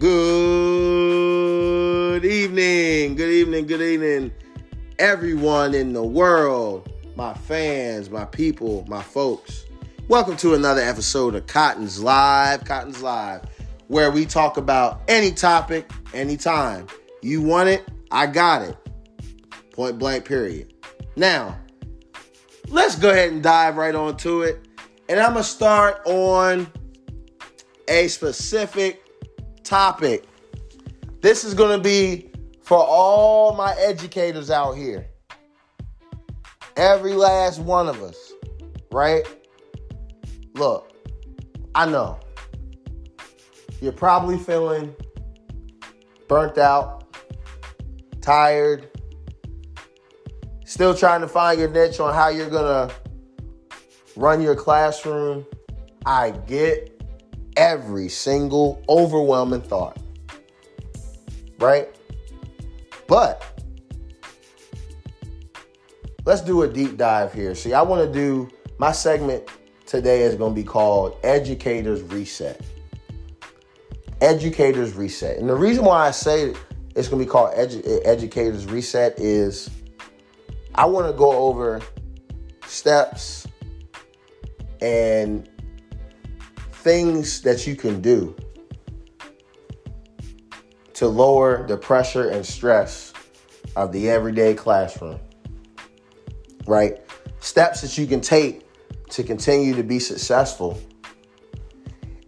Good evening, good evening, good evening, everyone in the world, my fans, my people, my folks. Welcome to another episode of Cotton's Live, Cotton's Live, where we talk about any topic, anytime. You want it, I got it. Point blank, period. Now, let's go ahead and dive right on to it. And I'm going to start on a specific topic. This is going to be for all my educators out here. Every last one of us, right? Look, I know you're probably feeling burnt out, tired, still trying to find your niche on how you're going to run your classroom. I get every single overwhelming thought. Right? But let's do a deep dive here. See, I want to do my segment today is going to be called Educators Reset. Educators Reset. And the reason why I say it's going to be called Edu- Educators Reset is I want to go over steps and things that you can do to lower the pressure and stress of the everyday classroom. Right? Steps that you can take to continue to be successful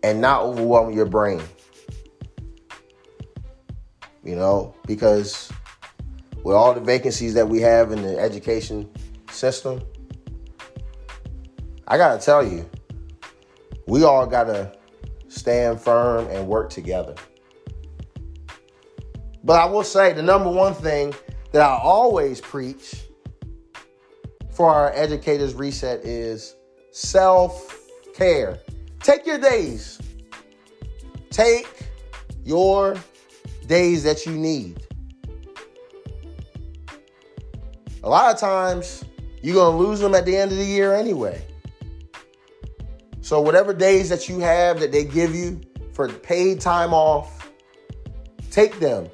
and not overwhelm your brain. You know, because with all the vacancies that we have in the education system, I got to tell you, we all got to stand firm and work together. But I will say the number one thing that I always preach for our educators reset is self care. Take your days. Take your days that you need. A lot of times, you're going to lose them at the end of the year anyway. So whatever days that you have that they give you for paid time off, take them.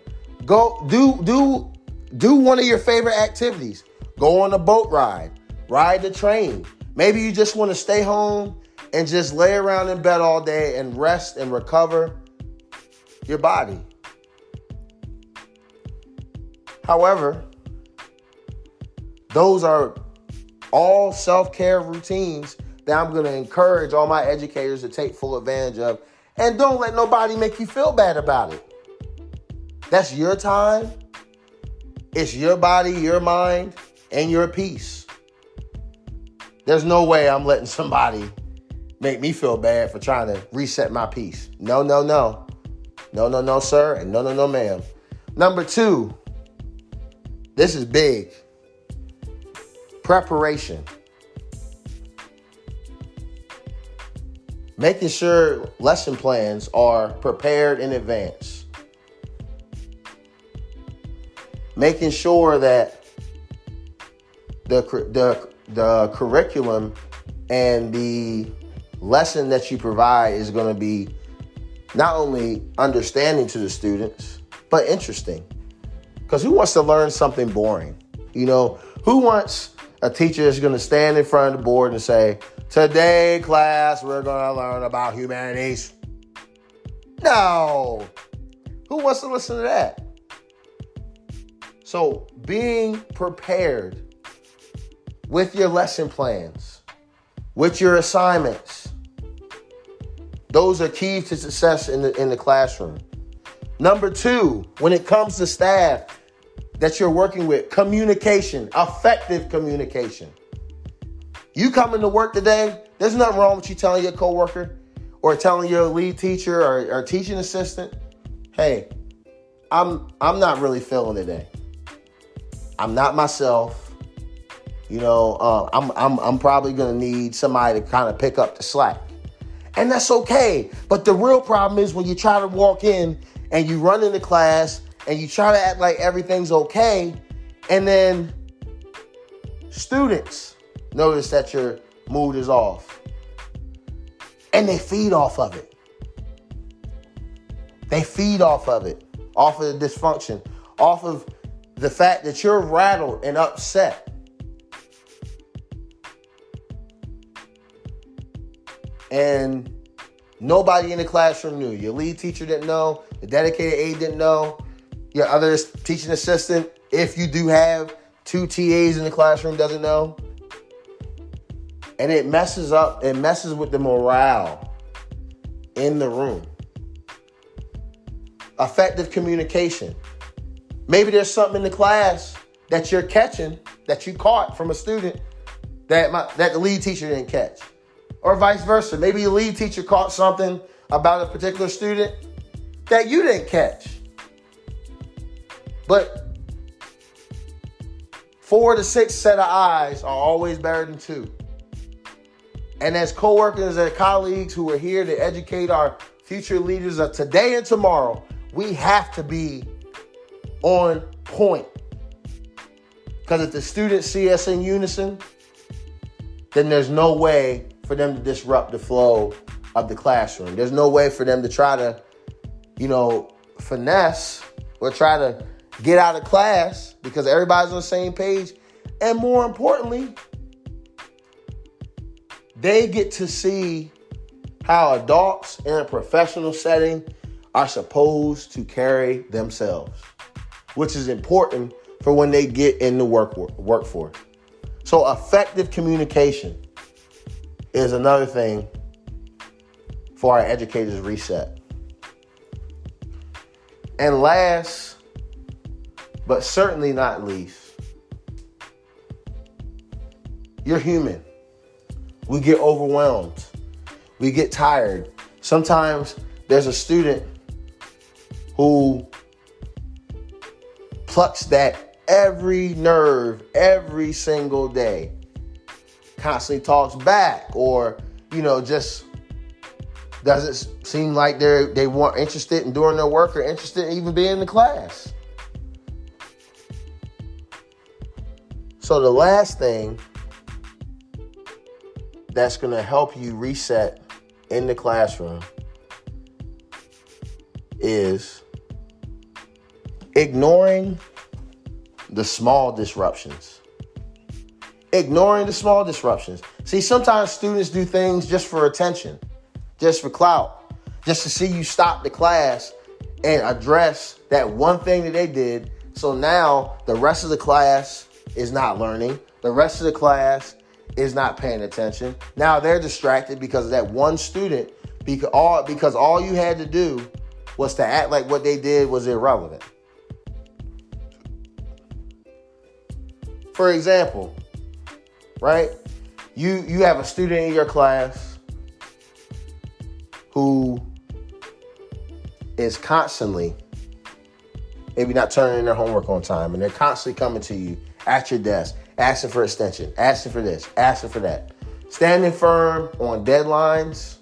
Go do do do one of your favorite activities. Go on a boat ride, ride the train. Maybe you just want to stay home and just lay around in bed all day and rest and recover your body. However, those are all self-care routines that I'm going to encourage all my educators to take full advantage of. And don't let nobody make you feel bad about it. That's your time. It's your body, your mind, and your peace. There's no way I'm letting somebody make me feel bad for trying to reset my peace. No, no, no. No, no, no, sir. And no, no, no, ma'am. Number two, this is big preparation. Making sure lesson plans are prepared in advance, making sure that the, the, the curriculum and the lesson that you provide is going to be not only understanding to the students, but interesting. Because who wants to learn something boring? You know, who wants a teacher that's going to stand in front of the board and say, Today, class, we're going to learn about humanities. No. Who wants to listen to that? So, being prepared with your lesson plans, with your assignments, those are keys to success in the, in the classroom. Number two, when it comes to staff that you're working with, communication, effective communication. You coming to work today, there's nothing wrong with you telling your coworker or telling your lead teacher or, or teaching assistant, hey, I'm I'm not really feeling today. I'm not myself. You know, uh, I'm I'm I'm probably gonna need somebody to kind of pick up the slack, and that's okay. But the real problem is when you try to walk in and you run into class and you try to act like everything's okay, and then students notice that your mood is off. And they feed off of it. They feed off of it, off of the dysfunction, off of the fact that you're rattled and upset. And nobody in the classroom knew. Your lead teacher didn't know, the dedicated aide didn't know, your other teaching assistant, if you do have two TAs in the classroom, doesn't know. And it messes up, it messes with the morale in the room. Effective communication. Maybe there's something in the class that you're catching that you caught from a student that my, that the lead teacher didn't catch, or vice versa. Maybe the lead teacher caught something about a particular student that you didn't catch. But four to six set of eyes are always better than two. And as co-workers and colleagues who are here to educate our future leaders of today and tomorrow, we have to be on point. Because if the students see us in unison, then there's no way for them to disrupt the flow of the classroom. There's no way for them to try to, you know, finesse or try to get out of class because everybody's on the same page. And more importantly, they get to see how adults in a professional setting are supposed to carry themselves, which is important for when they get in the work workforce. So effective communication is another thing for our educators reset. And last, but certainly not least, you're human. We get overwhelmed. We get tired. Sometimes there's a student who plucks that every nerve every single day, constantly talks back, or, you know, just doesn't seem like they're they weren't interested in doing their work or interested in even being in the class. So the last thing that's going to help you reset in the classroom is ignoring the small disruptions. Ignoring the small disruptions. See, sometimes students do things just for attention, just for clout, just to see you stop the class and address that one thing that they did. So now the rest of the class is not learning. The rest of the class is not paying attention. Now they're distracted because of that one student because all because all you had to do was to act like what they did was irrelevant. For example, right? You you have a student in your class who is constantly maybe not turning in their homework on time and they're constantly coming to you at your desk asking for extension, asking for this, asking for that. Standing firm on deadlines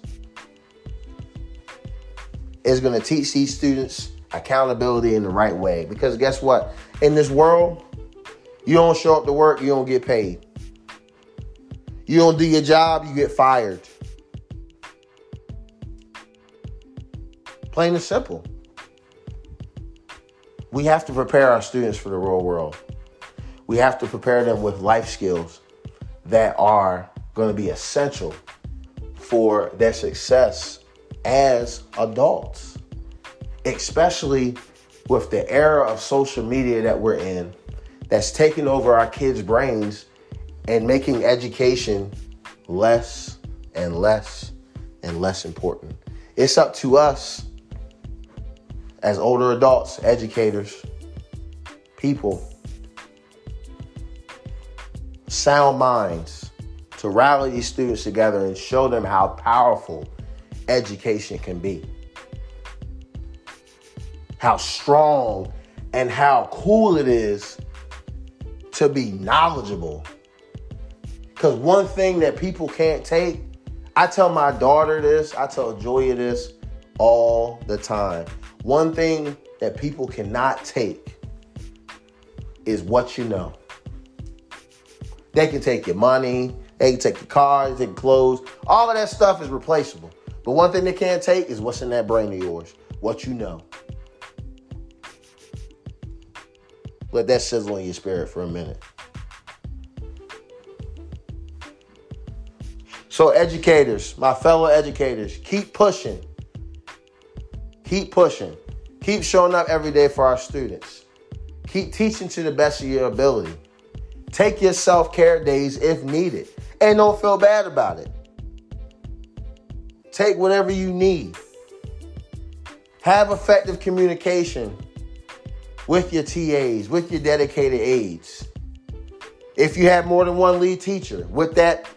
is going to teach these students accountability in the right way. Because guess what? In this world, you don't show up to work, you don't get paid. You don't do your job, you get fired. Plain and simple. We have to prepare our students for the real world we have to prepare them with life skills that are going to be essential for their success as adults, especially with the era of social media that we're in that's taking over our kids' brains and making education less and less and less important. It's up to us as older adults, educators, people sound minds to rally these students together and show them how powerful education can be. How strong and how cool it is to be knowledgeable. Because one thing that people can't take, I tell my daughter this, I tell Joya this all the time. One thing that people cannot take is what you know. They can take your money, they can take your cars, take your clothes. All of that stuff is replaceable. But one thing they can't take is what's in that brain of yours. what you know. Let that sizzle in your spirit for a minute. So, educators, my fellow educators, keep pushing. Keep pushing. Keep showing up every day for our students. Keep teaching to the best of your ability. Take your self care days if needed. And don't feel bad about it. Take whatever you need. Have effective communication with your TAs, with your dedicated aides. If you have more than one lead teacher, with that,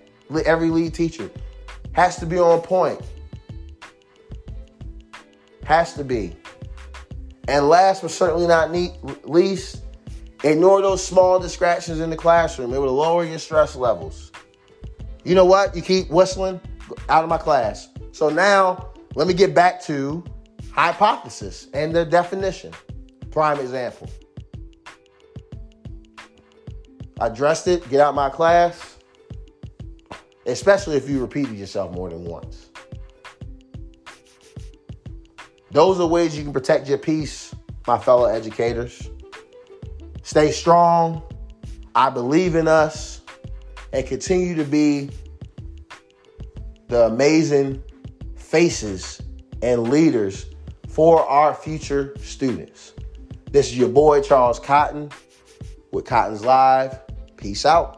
every lead teacher has to be on point. Has to be. And last but certainly not least, ignore those small distractions in the classroom. It will lower your stress levels. You know what? You keep whistling out of my class. So now let me get back to hypothesis and the definition. Prime example. I addressed it, get out my class, especially if you repeated yourself more than once. Those are ways you can protect your peace, my fellow educators. Stay strong. I believe in us and continue to be the amazing faces and leaders for our future students. This is your boy, Charles Cotton, with Cotton's Live. Peace out.